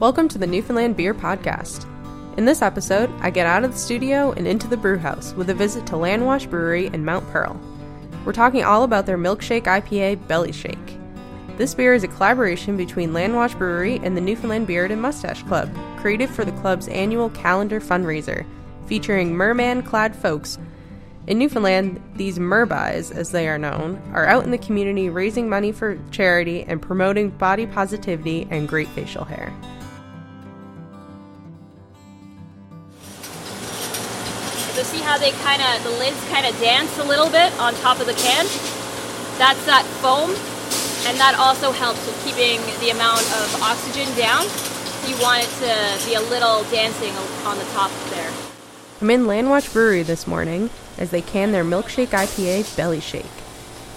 Welcome to the Newfoundland Beer Podcast. In this episode, I get out of the studio and into the brewhouse with a visit to Landwash Brewery in Mount Pearl. We're talking all about their milkshake IPA Belly Shake. This beer is a collaboration between Landwash Brewery and the Newfoundland Beard and Mustache Club, created for the club's annual calendar fundraiser, featuring merman clad folks. In Newfoundland, these merbais, as they are known, are out in the community raising money for charity and promoting body positivity and great facial hair. See how they kind of, the lids kind of dance a little bit on top of the can? That's that foam, and that also helps with keeping the amount of oxygen down. You want it to be a little dancing on the top there. I'm in Landwash Brewery this morning as they can their milkshake IPA Belly Shake.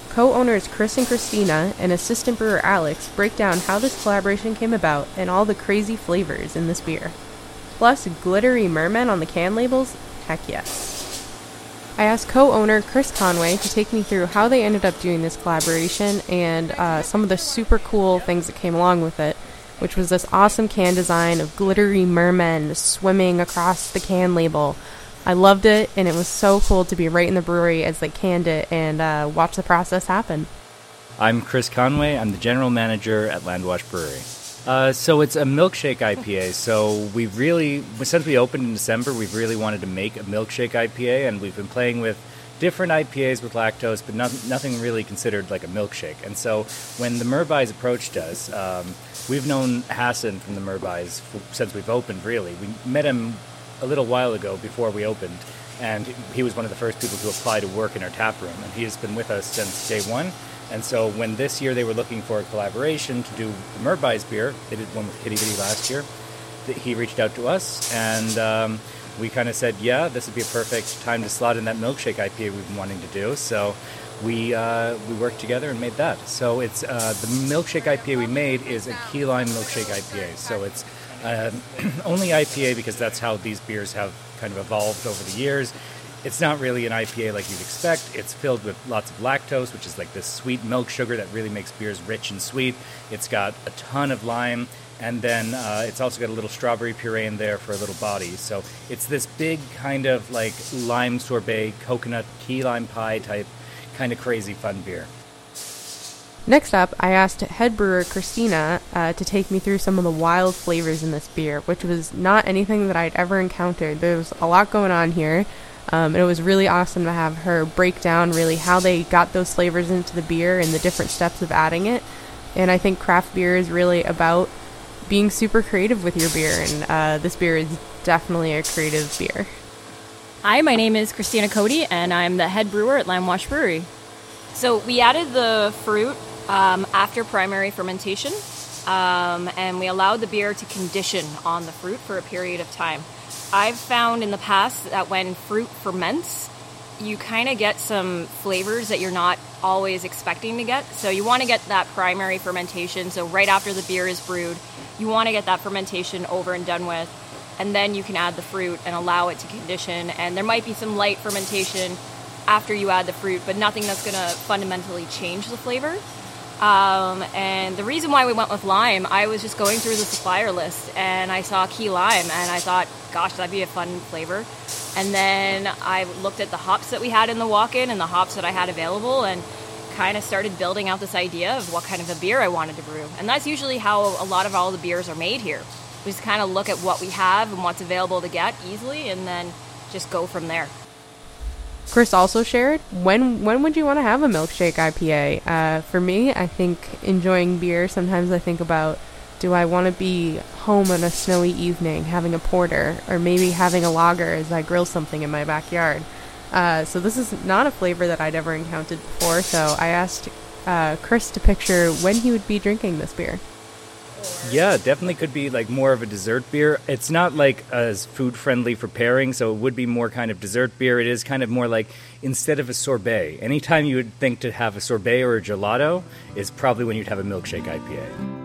Co owners Chris and Christina and assistant brewer Alex break down how this collaboration came about and all the crazy flavors in this beer. Plus, glittery mermen on the can labels Heck yes. I asked co owner Chris Conway to take me through how they ended up doing this collaboration and uh, some of the super cool things that came along with it, which was this awesome can design of glittery mermen swimming across the can label. I loved it, and it was so cool to be right in the brewery as they canned it and uh, watch the process happen. I'm Chris Conway. I'm the general manager at Landwash Brewery. Uh, so it's a milkshake IPA. So we really, since we opened in December, we've really wanted to make a milkshake IPA, and we've been playing with different IPAs with lactose, but not, nothing really considered like a milkshake. And so when the Merbais approached us, um, we've known Hassan from the Merbais since we've opened. Really, we met him a little while ago before we opened, and he was one of the first people to apply to work in our tap room, and he has been with us since day one and so when this year they were looking for a collaboration to do the Merbais beer, they did one with Quidi Vidi last year, he reached out to us and um, we kind of said, yeah, this would be a perfect time to slot in that milkshake IPA we've been wanting to do. So we uh, we worked together and made that. So it's uh, the milkshake IPA we made is a key lime milkshake IPA. So it's uh, only IPA because that's how these beers have kind of evolved over the years. It's not really an IPA like you'd expect. It's filled with lots of lactose, which is like this sweet milk sugar that really makes beers rich and sweet. It's got a ton of lime, and then uh, it's also got a little strawberry puree in there for a little body. So it's this big kind of like lime sorbet, coconut key lime pie type, kind of crazy fun beer. Next up, I asked head brewer Christina uh, to take me through some of the wild flavors in this beer, which was not anything that I'd ever encountered. There was a lot going on here. Um, and it was really awesome to have her break down really how they got those flavors into the beer and the different steps of adding it. And I think craft beer is really about being super creative with your beer, and uh, this beer is definitely a creative beer. Hi, my name is Christina Cody, and I'm the head brewer at Landwash Brewery. So we added the fruit um, after primary fermentation, um, and we allowed the beer to condition on the fruit for a period of time. I've found in the past that when fruit ferments, you kind of get some flavors that you're not always expecting to get. So you want to get that primary fermentation. So right after the beer is brewed, you want to get that fermentation over and done with. And then you can add the fruit and allow it to condition. And there might be some light fermentation after you add the fruit, but nothing that's going to fundamentally change the flavor. Um, and the reason why we went with lime, I was just going through the supplier list and I saw key lime and I thought, gosh, that'd be a fun flavor. And then I looked at the hops that we had in the walk in and the hops that I had available and kind of started building out this idea of what kind of a beer I wanted to brew. And that's usually how a lot of all the beers are made here. We just kind of look at what we have and what's available to get easily and then just go from there. Chris also shared when when would you want to have a milkshake IPA? Uh, for me, I think enjoying beer. Sometimes I think about do I want to be home on a snowy evening having a porter, or maybe having a lager as I grill something in my backyard. Uh, so this is not a flavor that I'd ever encountered before. So I asked uh, Chris to picture when he would be drinking this beer. Yeah, definitely could be like more of a dessert beer. It's not like as food friendly for pairing, so it would be more kind of dessert beer. It is kind of more like instead of a sorbet. Anytime you would think to have a sorbet or a gelato is probably when you'd have a milkshake IPA.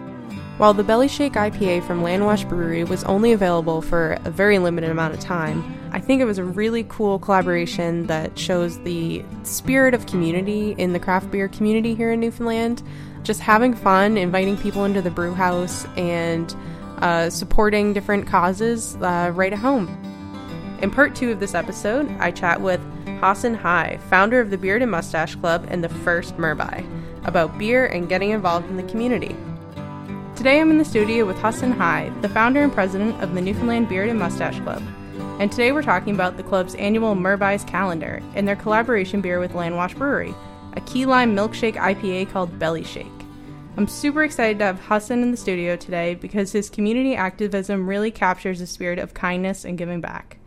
While the Belly Shake IPA from Landwash Brewery was only available for a very limited amount of time, I think it was a really cool collaboration that shows the spirit of community in the craft beer community here in Newfoundland just having fun, inviting people into the brew house, and uh, supporting different causes uh, right at home. In part two of this episode, I chat with Hassan Hai, founder of the Beard and Mustache Club and the first Murbai, about beer and getting involved in the community. Today I'm in the studio with Hassan Hai, the founder and president of the Newfoundland Beard and Mustache Club. And today we're talking about the club's annual Murbai's calendar and their collaboration beer with Landwash Brewery, a key lime milkshake IPA called Belly Shake. I'm super excited to have Hassan in the studio today because his community activism really captures the spirit of kindness and giving back.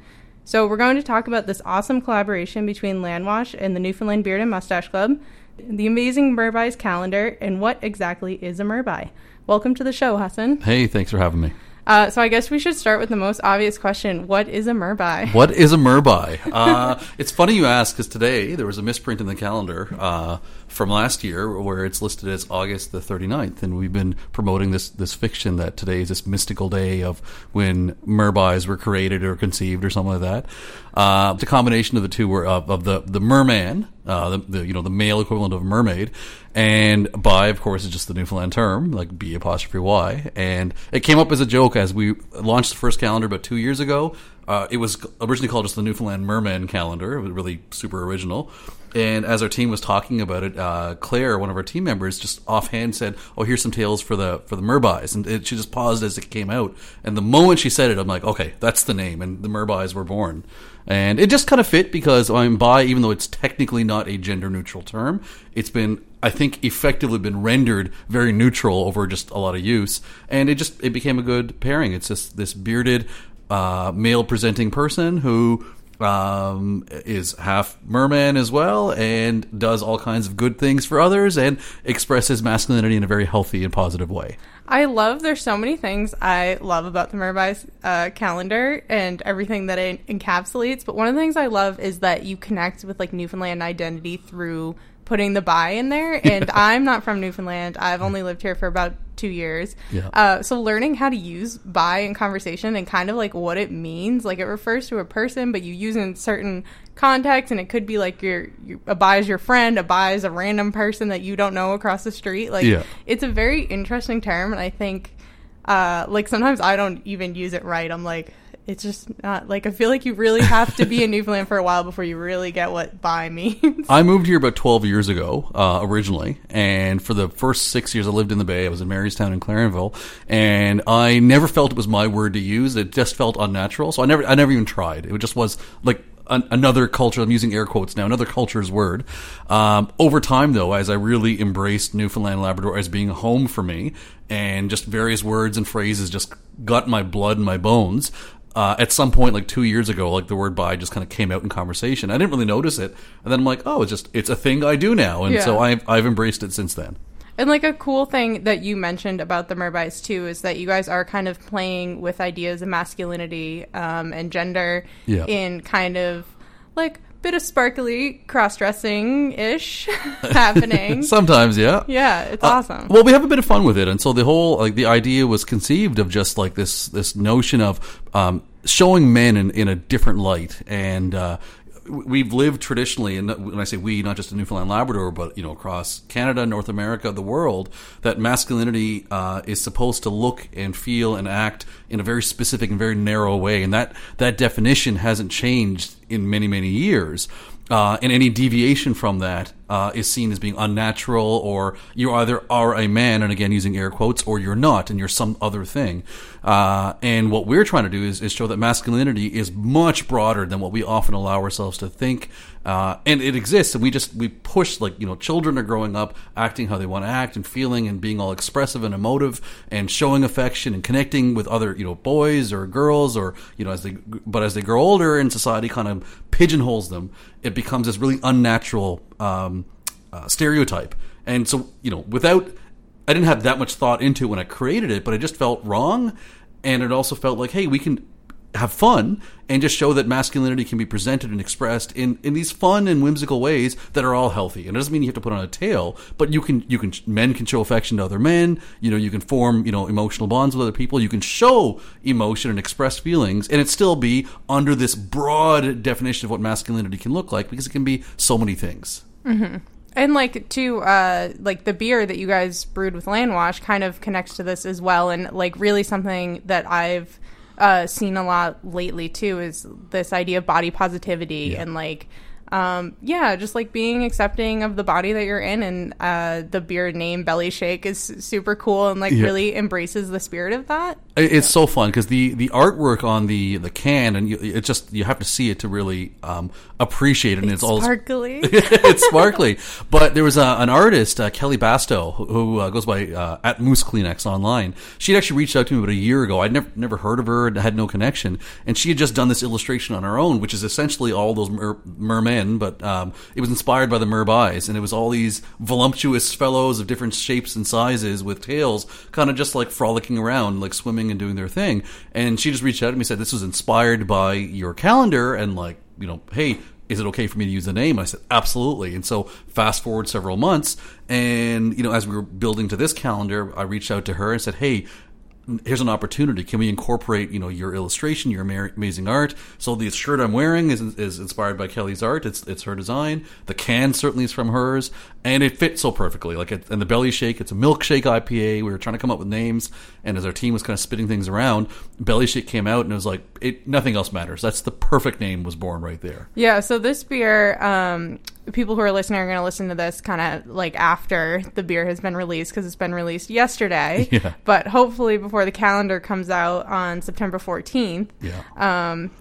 So, we're going to talk about this awesome collaboration between Landwash and the Newfoundland Beard and Mustache Club, the amazing Murbai's calendar, and what exactly is a Murbai. Welcome to the show, Hassan. Hey, thanks for having me. Uh, so I guess we should start with the most obvious question: What is a Murbai? What is a Murbai? Uh, it's funny you ask because today there was a misprint in the calendar uh, from last year where it's listed as August the 39th, and we've been promoting this this fiction that today is this mystical day of when Murbais were created or conceived or something like that. Uh, the combination of the two were of, of the the merman, uh, the, the, you know the male equivalent of a mermaid, and by of course is just the Newfoundland term like B apostrophe Y, and it came up as a joke as we launched the first calendar about two years ago. Uh, it was originally called just the Newfoundland Merman calendar. It was really super original. And as our team was talking about it, uh, Claire, one of our team members, just offhand said, "Oh, here's some tales for the for the Murbais," and it, she just paused as it came out. And the moment she said it, I'm like, "Okay, that's the name." And the Murbais were born, and it just kind of fit because I'm bi, even though it's technically not a gender neutral term. It's been, I think, effectively been rendered very neutral over just a lot of use, and it just it became a good pairing. It's just this bearded uh, male presenting person who um, is half merman as well and does all kinds of good things for others and expresses masculinity in a very healthy and positive way. I love. There's so many things I love about the Murbai's uh, calendar and everything that it encapsulates. But one of the things I love is that you connect with like Newfoundland identity through putting the bi in there. And I'm not from Newfoundland. I've only lived here for about two years. Yeah. Uh, so learning how to use bi in conversation and kind of like what it means, like it refers to a person, but you use in certain contexts, and it could be like your, your a bi is your friend, a bi is a random person that you don't know across the street. Like Yeah. it's a very interesting term, and I think. Uh, like sometimes I don't even use it right. I'm like, it's just not like I feel like you really have to be in Newfoundland for a while before you really get what bi means. I moved here about 12 years ago, uh, originally, and for the first six years I lived in the Bay, I was in Marystown and Clarenville, and I never felt it was my word to use. It just felt unnatural, so I never, I never even tried. It just was like an, another culture. I'm using air quotes now. Another culture's word. Um, over time, though, as I really embraced Newfoundland Labrador as being home for me, and just various words and phrases just got my blood and my bones. Uh, at some point, like two years ago, like the word "bi" just kind of came out in conversation. I didn't really notice it, and then I'm like, "Oh, it's just it's a thing I do now," and so I've I've embraced it since then. And like a cool thing that you mentioned about the Murbais too is that you guys are kind of playing with ideas of masculinity um, and gender Yeah. in kind of like bit of sparkly cross dressing ish happening. Sometimes, yeah. yeah, it's Uh, awesome. Well, we have a bit of fun with it, and so the whole like the idea was conceived of just like this this notion of um, showing men in, in a different light, and uh, we've lived traditionally, and when I say we, not just in Newfoundland, Labrador, but you know across Canada, North America, the world, that masculinity uh, is supposed to look and feel and act in a very specific and very narrow way, and that that definition hasn't changed in many many years. Uh, and any deviation from that uh, is seen as being unnatural, or you either are a man, and again using air quotes, or you're not, and you're some other thing. Uh, and what we're trying to do is, is show that masculinity is much broader than what we often allow ourselves to think. Uh, and it exists, and we just we push like you know children are growing up acting how they want to act and feeling and being all expressive and emotive and showing affection and connecting with other you know boys or girls or you know as they but as they grow older and society kind of pigeonholes them, it becomes this really unnatural um, uh, stereotype. And so you know without I didn't have that much thought into when I created it, but i just felt wrong, and it also felt like hey we can have fun and just show that masculinity can be presented and expressed in, in these fun and whimsical ways that are all healthy. And it doesn't mean you have to put on a tail, but you can you can men can show affection to other men. You know, you can form you know emotional bonds with other people. You can show emotion and express feelings, and it still be under this broad definition of what masculinity can look like because it can be so many things. And like to uh like the beer that you guys brewed with Landwash kind of connects to this as well and like really something that I've uh seen a lot lately too is this idea of body positivity Yeah. and like um yeah, just like being accepting of the body that you're in and uh the beer name Belly Shake is super cool and like Yeah. really embraces the spirit of that. It- It's so fun because the, the artwork on the, the can and you, it just you have to see it to really um, appreciate it. And it's, all sparkly. it's sparkly. But there was a, an artist, uh, Kelly Basto, who, who uh, goes by uh, at Moose Kleenex online. She had actually reached out to me about a year ago. I'd never never heard of her, and had no connection, and she had just done this illustration on her own, which is essentially all those mer- mermen, but um, it was inspired by the merbais, and it was all these voluptuous fellows of different shapes and sizes with tails, kind of just like frolicking around, like swimming and doing their thing. And she just reached out to me and said, "This was inspired by your calendar," and like you know, hey, is it okay for me to use the name? I said, absolutely. And so fast forward several months, and you know, as we were building to this calendar, I reached out to her and said, hey. Here's an opportunity. Can we incorporate, you know, your illustration, your amazing art? So the shirt I'm wearing is, is inspired by Kelly's art. It's it's her design. The can certainly is from hers, and it fits so perfectly. Like, it, and the belly shake, it's a milkshake IPA. We were trying to come up with names, and as our team was kind of spitting things around, belly shake came out, and it was like, it nothing else matters. That's the perfect name was born right there. Yeah, so this beer, um, people who are listening are going to listen to this kind of like after the beer has been released because it's been released yesterday. Yeah. But hopefully before the calendar comes out on September 14th. Yeah. Um,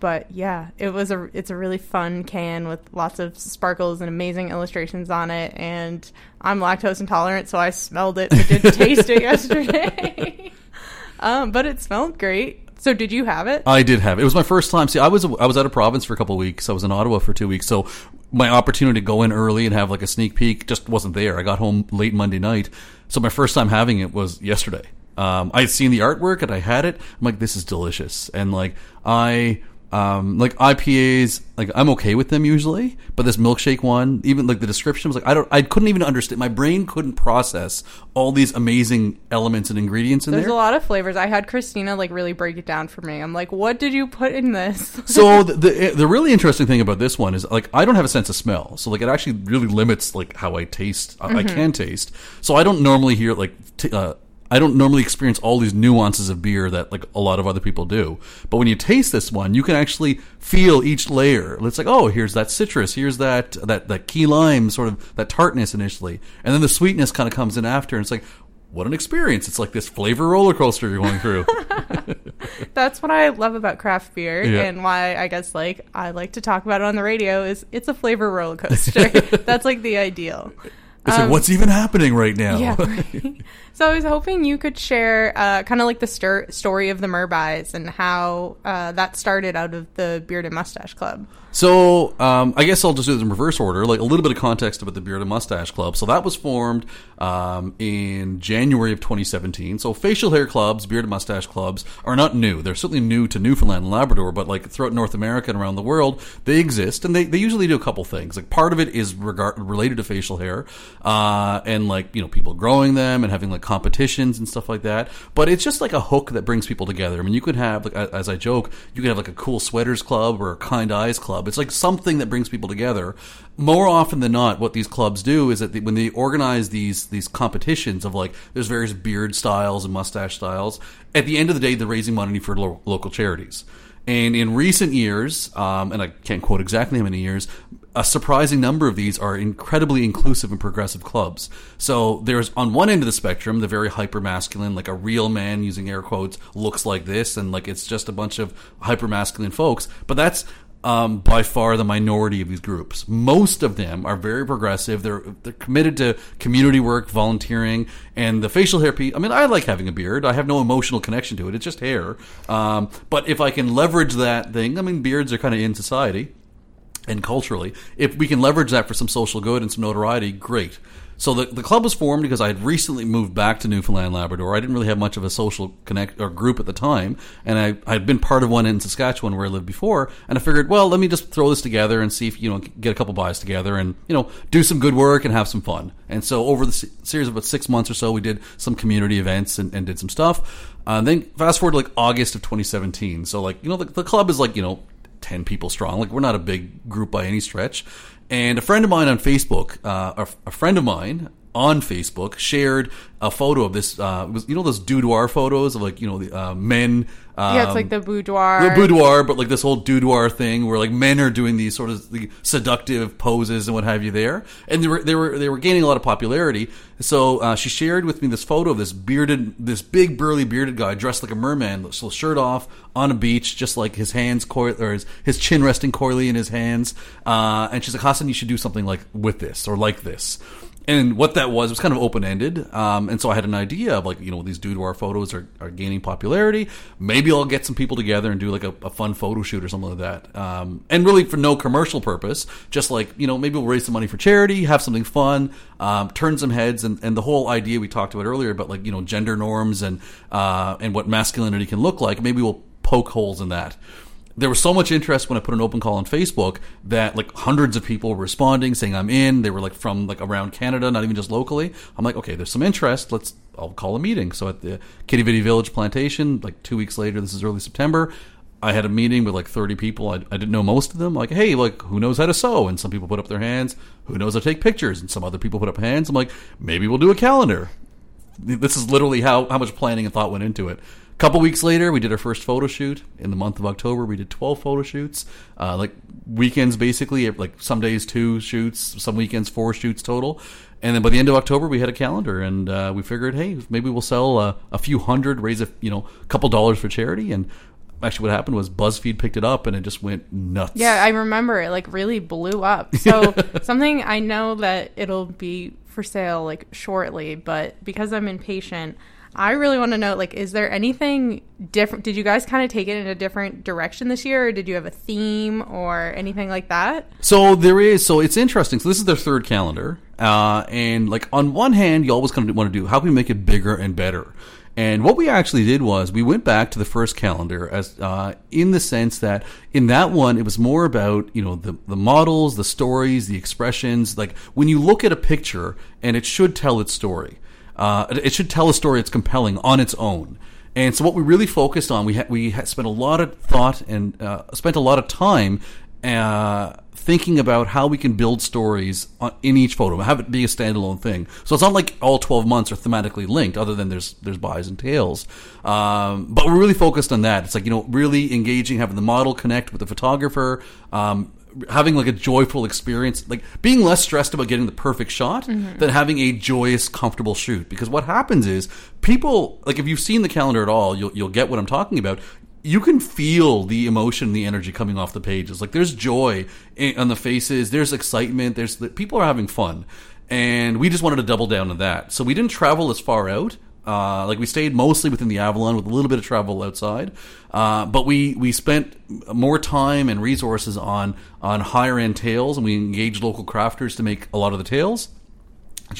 but yeah, it was a it's a really fun can with lots of sparkles and amazing illustrations on it. And I'm lactose intolerant, so I smelled it. I did taste it yesterday. um, but it smelled great. So did you have it? I did have it. It was my first time. See, I was I was out of province for a couple of weeks. I was in Ottawa for two weeks, so my opportunity to go in early and have like a sneak peek just wasn't there. I got home late Monday night, so my first time having it was yesterday. Um, I had seen the artwork and I had it. I'm like, this is delicious, and like I. Um, like IPAs, like I'm okay with them usually, but this milkshake one, even like the description was like I don't, I couldn't even understand. My brain couldn't process all these amazing elements and ingredients in There's there. There's a lot of flavors. I had Christina like really break it down for me. I'm like, what did you put in this? so the, the the really interesting thing about this one is like I don't have a sense of smell, so like it actually really limits like how I taste. I- I can taste, so I don't normally hear like t- uh, I don't normally experience all these nuances of beer that like a lot of other people do. But when you taste this one, you can actually feel each layer. It's like oh, here's that citrus, here's that that that key lime, sort of that tartness initially, and then the sweetness kind of comes in after, and it's like. What an experience! It's like this flavor roller coaster you're going through. That's what I love about craft beer Yeah. and why I guess like I like to talk about it on the radio is it's a flavor roller coaster. That's like the ideal. It's like, what's even happening right now? Um, Yeah. right. so I was hoping you could share uh, kind of like the stir- story of the Merbais and how uh, that started out of the Beard and Mustache Club. So um, I guess I'll just do it in reverse order, like a little bit of context about the Beard and Mustache Club. So that was formed um, in January of 2017. So facial hair clubs, beard and mustache clubs, are not new. They're certainly new to Newfoundland and Labrador, but like throughout North America and around the world, they exist, and they, they usually do a couple things. Like part of it is regard, related to facial hair, uh, and like you know people growing them and having like competitions and stuff like that. But it's just like a hook that brings people together. I mean, you could have like as I joke, you could have like a cool sweaters club or a kind eyes club. It's like something that brings people together. More often than not, what these clubs do is that they, when they organize these these competitions of like there's various beard styles and mustache styles. At the end of the day, they're raising money for lo- local charities. And in recent years, um, and I can't quote exactly how many years, a surprising number of these are incredibly inclusive and progressive clubs. So there's on one end of the spectrum, the very hyper masculine, like a real man using air quotes, looks like this, and like it's just a bunch of hyper masculine folks. But that's um, by far the minority of these groups. Most of them are very progressive. They're they're committed to community work, volunteering, and the facial hair piece. I mean, I like having a beard. I have no emotional connection to it. It's just hair. Um, but if I can leverage that thing, I mean, beards are kind of in society and culturally. If we can leverage that for some social good and some notoriety, great. So the, the club was formed because I had recently moved back to Newfoundland, Labrador. I didn't really have much of a social connect or group at the time, and I I had been part of one in Saskatchewan where I lived before. And I figured, well, let me just throw this together and see if you know get a couple buys together and you know do some good work and have some fun. And so over the series of about six months or so, we did some community events and, and did some stuff. Uh, then fast forward to like August of 2017. So like you know the, the club is like you know 10 people strong. Like we're not a big group by any stretch. And a friend of mine on Facebook, uh, a, a friend of mine on Facebook shared a photo of this. Uh, was, you know those boudoir photos of like you know the uh, men. Um, yeah, it's like the boudoir. the boudoir, but like this whole boudoir thing where like men are doing these sort of the seductive poses and what have you there, and they were they were they were gaining a lot of popularity. So uh, she shared with me this photo of this bearded, this big burly bearded guy dressed like a merman, so shirt off on a beach, just like his hands coil or his, his chin resting coyly in his hands. Uh, and she's like, Hassan, you should do something like with this or like this and what that was was kind of open ended. Um, and so I had an idea of like, you know, these boudoir photos are, are gaining popularity. Maybe I'll get some people together and do like a, a fun photo shoot or something like that. Um, and really for no commercial purpose, just like, you know, maybe we'll raise some money for charity, have something fun, um, turn some heads. And, and the whole idea we talked about earlier about like, you know, gender norms and, uh, and what masculinity can look like. Maybe we'll poke holes in that there was so much interest when I put an open call on Facebook that like hundreds of people were responding saying I'm in. They were like from like around Canada, not even just locally. I'm like, okay, there's some interest. Let's I'll call a meeting. So at the Quidi Vidi Village Plantation, like two weeks later, this is early September. I had a meeting with like 30 people. I, I didn't know most of them. Like, hey, like who knows how to sew? And some people put up their hands. Who knows how to take pictures? And some other people put up hands. I'm like, maybe we'll do a calendar. This is literally how how much planning and thought went into it couple weeks later, we did our first photo shoot. In the month of October, we did 12 photo shoots. Uh, like weekends, basically, like some days two shoots, some weekends four shoots total. And then by the end of October, we had a calendar, and uh, we figured, hey, maybe we'll sell uh, a few hundred, raise a you know couple dollars for charity, and actually what happened was BuzzFeed picked it up and it just went nuts. Yeah, I remember it like really blew up. So something I know that it'll be for sale like shortly, but because I'm impatient, I really want to know like is there anything different did you guys kind of take it in a different direction this year or did you have a theme or anything like that? So there is so it's interesting. So this is their third calendar. Uh, and like on one hand you always kind of want to do how can we make it bigger and better? And what we actually did was we went back to the first calendar as uh, in the sense that in that one it was more about you know the the models, the stories, the expressions. Like when you look at a picture and it should tell its story. Uh, it should tell a story that's compelling on its own. And so, what we really focused on, we ha- we spent a lot of thought and uh, spent a lot of time uh, thinking about how we can build stories on, in each photo, have it be a standalone thing. So it's not like all twelve months are thematically linked, other than there's there's buys and tails. Um, but we're really focused on that. It's like you know, really engaging, having the model connect with the photographer, um, having like a joyful experience, like being less stressed about getting the perfect shot mm-hmm. than having a joyous, comfortable shoot. Because what happens is people, like if you've seen the calendar at all, you'll you'll get what I'm talking about. You can feel the emotion, the energy coming off the pages. Like there's joy in, on the faces, there's excitement, there's people are having fun, and we just wanted to double down on that. So we didn't travel as far out uh, like we stayed mostly within the Avalon with a little bit of travel outside, uh, but we we spent more time and resources on on higher end tails, and we engaged local crafters to make a lot of the tails.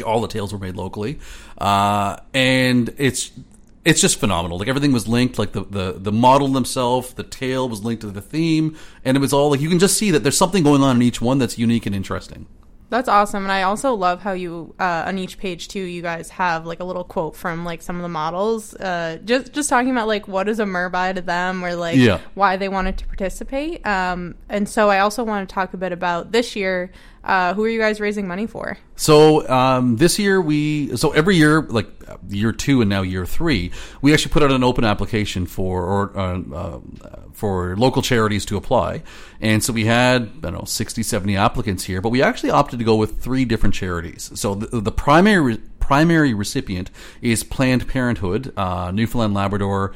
All the tails were made locally, uh, and it's it's just phenomenal. Like everything was linked, like the, the, the model themselves, the tail was linked to the theme, and it was all like you can just see that there's something going on in each one that's unique and interesting. That's awesome, and I also love how you uh, on each page too. You guys have like a little quote from like some of the models, uh, just just talking about like what is a merbai to them, or like yeah. why they wanted to participate. Um, and so I also want to talk a bit about this year. Uh, who are you guys raising money for? So um, this year we so every year like year two and now year three we actually put out an open application for or uh, uh, for local charities to apply, and so we had I don't know 60, 70 applicants here, but we actually opted to go with three different charities. So the, the primary primary recipient is Planned Parenthood, uh, Newfoundland Labrador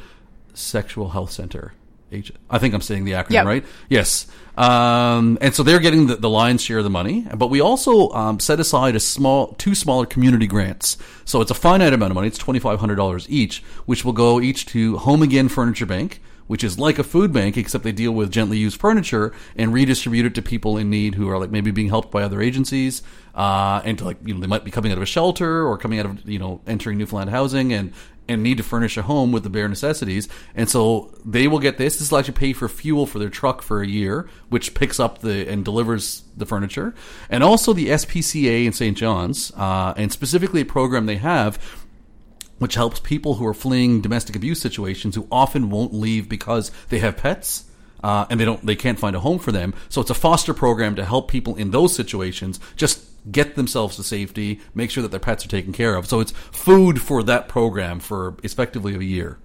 Sexual Health Center. H- I think I'm saying the acronym yep. right. Yes. Um, and so they're getting the, the, lion's share of the money, but we also um, set aside a small, two smaller community grants. So it's a finite amount of money. It's twenty five hundred dollars each, which will go each to Home Again Furniture Bank, which is like a food bank, except they deal with gently used furniture and redistribute it to people in need who are like maybe being helped by other agencies, uh, and to like you know they might be coming out of a shelter or coming out of you know entering Newfoundland housing and and need to furnish a home with the bare necessities. And so they will get this. This will actually pay for fuel for their truck for a year, which picks up the and delivers the furniture. And also the SPCA in St. John's, uh, and specifically a program they have which helps people who are fleeing domestic abuse situations who often won't leave because they have pets. uh, and they don't they can't find a home for them. So it's a foster program to help people in those situations just get themselves to safety, make sure that their pets are taken care of. So it's food for that program for effectively a year.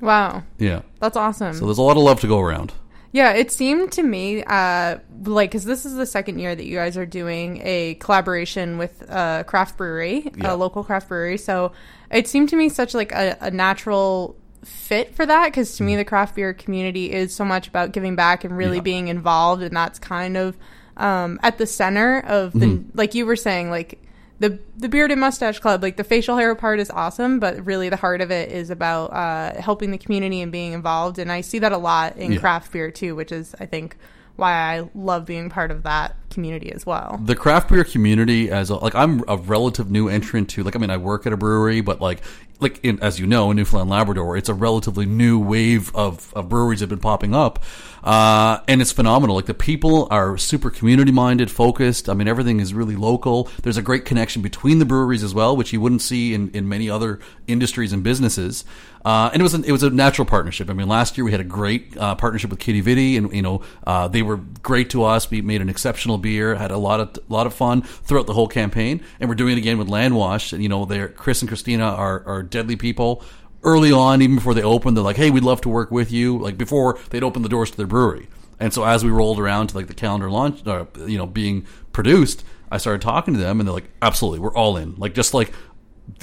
Wow, Yeah. that's awesome. So there's a lot of love to go around. Yeah, it seemed to me uh, like because this is the second year that you guys are doing a collaboration with a craft brewery, Yeah. a local craft brewery. So it seemed to me such like a, a natural fit for that because to me the craft beer community is so much about giving back and really Yeah. being involved, and that's kind of um, at the center of the Mm-hmm. like you were saying like. The, the beard and mustache club like the facial hair part is awesome but really the heart of it is about uh, helping the community and being involved and i see that a lot in Yeah. craft beer too which is i think why i love being part of that community as well the craft beer community as a, like I'm a relative new entrant to like I mean I work at a brewery but like like in, as you know in Newfoundland Labrador it's a relatively new wave of, of breweries that have been popping up uh, and it's phenomenal like the people are super community minded focused I mean everything is really local there's a great connection between the breweries as well which you wouldn't see in, in many other industries and businesses uh, and it was an, it was a natural partnership. I mean, last year we had a great uh, partnership with Quidi Vidi, and you know uh, they were great to us. We made an exceptional beer, had a lot of a lot of fun throughout the whole campaign, and we're doing it again with Landwash. And you know, Chris and Christina are are deadly people. Early on, even before they opened, they're like, "Hey, we'd love to work with you." Like before they'd open the doors to their brewery. And so as we rolled around to like the calendar launch, uh, you know, being produced, I started talking to them, and they're like, "Absolutely, we're all in." Like just like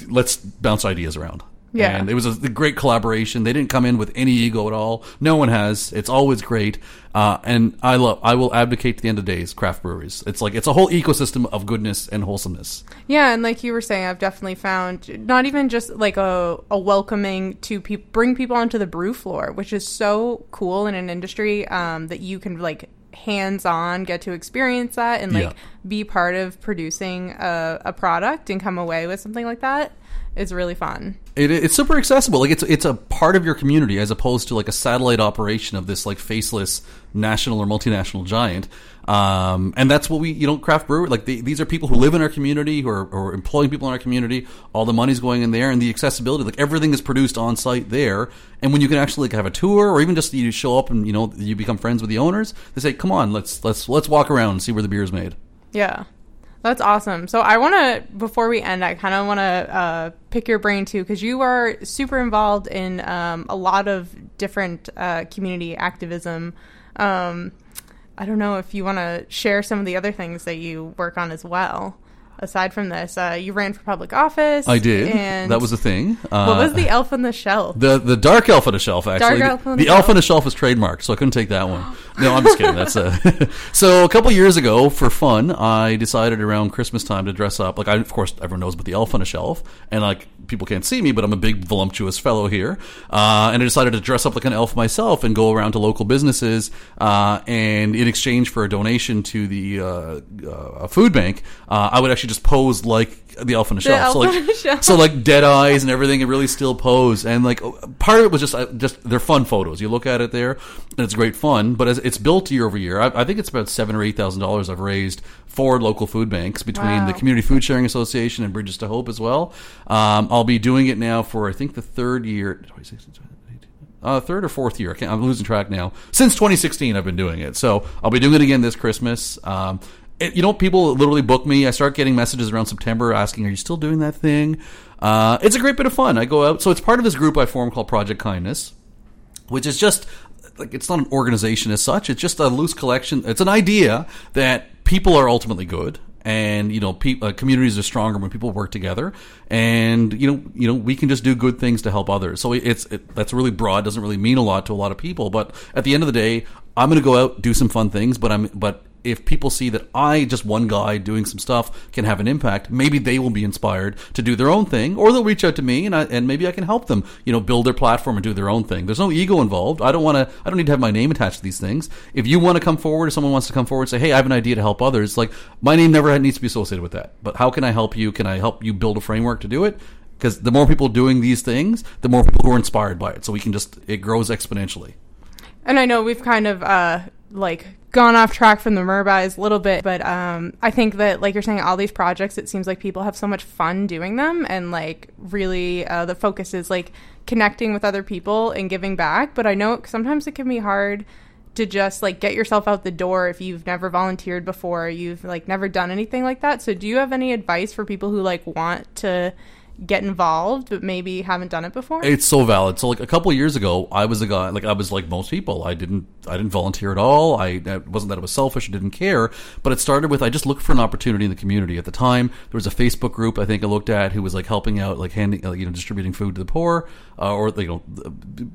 let's bounce ideas around. Yeah. And it was a, great collaboration. They didn't come in with any ego at all. No one has. It's always great. Uh, and I love, I will advocate to the end of days, craft breweries. It's like, it's a whole ecosystem of goodness and wholesomeness. yeah and like you were saying i've definitely found not even just like a, a welcoming to pe- bring people onto the brew floor which is so cool in an industry um, that you can like hands on get to experience that and like Yeah. be part of producing a, a product and come away with something like that is really fun It, it's super accessible. Like it's it's a part of your community as opposed to like a satellite operation of this like faceless national or multinational giant. Um, and that's what we you know craft brewer like the, these are people who live in our community who are, who are employing people in our community. All the money's going in there, and the accessibility like everything is produced on site there. And when you can actually like, have a tour or even just you show up and you know you become friends with the owners, they say, "Come on, let's let's let's walk around and see where the beer is made." Yeah. That's awesome. So I want to, before we end, I kind of want to uh, pick your brain too, because you are super involved in um, a lot of different uh, community activism. Um, I don't know if you want to share some of the other things that you work on as well. Aside from this, uh, you ran for public office. I did. And that was a thing. Uh, what was the elf on the shelf? The the dark elf on the shelf actually. Dark elf on the, the elf shelf. on the shelf is trademarked, so I couldn't take that one. No, I'm just kidding. That's a so a couple years ago for fun, I decided around Christmas time to dress up. Like I, of course, everyone knows about the elf on the shelf, and like people can't see me, but I'm a big voluptuous fellow here, uh, and I decided to dress up like an elf myself and go around to local businesses, uh, and in exchange for a donation to the uh, uh, food bank, uh, I would actually just pose like the elf on the shelf. elf so like, on the shelf. so like dead eyes and everything, and really still pose. And like part of it was just uh, just they're fun photos. You look at it there, and it's great fun. But as it's built year over year, I, I think it's about seven or eight thousand dollars I've raised for local food banks between the Community Food Sharing Association and Bridges to Hope as well. Um, I'll be doing it now for I think the third year. Uh, third or fourth year. I can't, I'm losing track now. Since 2016, I've been doing it. So I'll be doing it again this Christmas. Um, it, you know, people literally book me. I start getting messages around September asking, "Are you still doing that thing?" Uh, it's a great bit of fun. I go out. So it's part of this group I form called Project Kindness which is just like it's not an organization as such. It's just a loose collection. It's an idea that people are ultimately good, and you know, pe- uh, communities are stronger when people work together. And you know, you know, we can just do good things to help others. So it's it, that's really broad. Doesn't really mean a lot to a lot of people. But at the end of the day, I'm going to go out do some fun things. But I'm but if people see that I, just one guy doing some stuff, can have an impact, maybe they will be inspired to do their own thing, or they'll reach out to me and I, and maybe I can help them, you know, build their platform and do their own thing. There's no ego involved. I don't want to. I don't need to have my name attached to these things. If you want to come forward, or someone wants to come forward and say, "Hey, I have an idea to help others," like my name never needs to be associated with that. But how can I help you? Can I help you build a framework to do it? Because the more people doing these things, the more people who are inspired by it. So we can just it grows exponentially. And I know we've kind of uh, like gone off track from the Merbuys a little bit, but um, I think that like you're saying, all these projects, it seems like people have so much fun doing them, and like really uh, the focus is like connecting with other people and giving back. But I know sometimes it can be hard to just like get yourself out the door if you've never volunteered before, you've like never done anything like that. So do you have any advice for people who like want to get involved but maybe haven't done it before? It's so valid. So like a couple years ago, I was a guy like I was like most people. I didn't I didn't volunteer at all. I it wasn't that I was selfish. I didn't care. But it started with I just looked for an opportunity in the community. At the time, there was a Facebook group I think I looked at who was like helping out, like handing, uh, you know, distributing food to the poor uh, or you know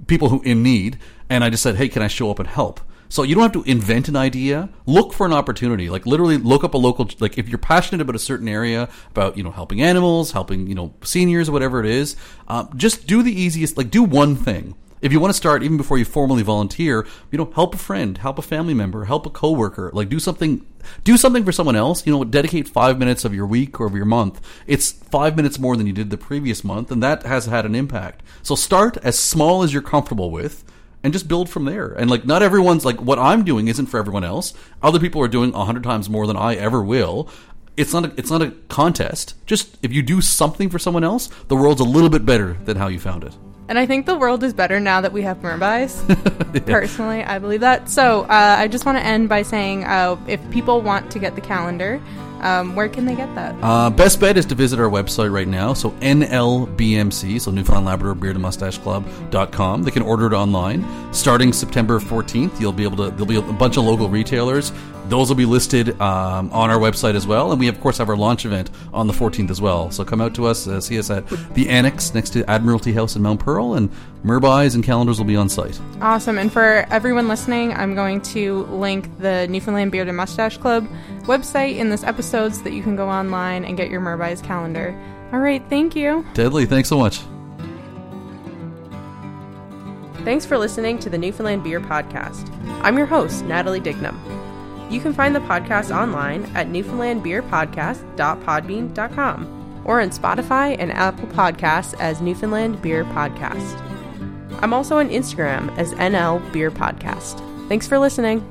people who in need. And I just said, hey, can I show up and help? So you don't have to invent an idea. Look for an opportunity. Like literally look up a local like if you're passionate about a certain area about, you know, helping animals, helping, you know, seniors, whatever it is, uh, just do the easiest like do one thing. If you want to start even before you formally volunteer, you know, help a friend, help a family member, help a coworker, like do something do something for someone else, you know, dedicate 5 minutes of your week or of your month. It's 5 minutes more than you did the previous month and that has had an impact. So start as small as you're comfortable with and just build from there. And like, not everyone's like what I'm doing isn't for everyone else. Other people are doing a hundred times more than I ever will. It's not a, it's not a contest. Just if you do something for someone else, the world's a little bit better than how you found it. And I think the world is better now that we have Merbuys. yeah. Personally, I believe that. So uh, I just want to end by saying uh, if people want to get the calendar, um, where can they get that? Uh, best bet is to visit our website right now. So NLBMC, so Newfoundland Labrador Beard and Mustache Club.com. They can order it online. Starting September 14th, you'll be able to, there'll be a bunch of local retailers. Those will be listed um, on our website as well. And we, of course, have our launch event on the 14th as well. So come out to us, uh, see us at the Annex next to Admiralty House in Mount Pearl, and Merbuys and calendars will be on site. Awesome. And for everyone listening, I'm going to link the Newfoundland Beard and Mustache Club website in this episode so that you can go online and get your Merbuys calendar. All right. Thank you. Deadly. Thanks so much. Thanks for listening to the Newfoundland Beer Podcast. I'm your host, Natalie Dignam. You can find the podcast online at newfoundlandbeerpodcast.podbean.com or on Spotify and Apple Podcasts as Newfoundland Beer Podcast. I'm also on Instagram as NL Beer Podcast. Thanks for listening.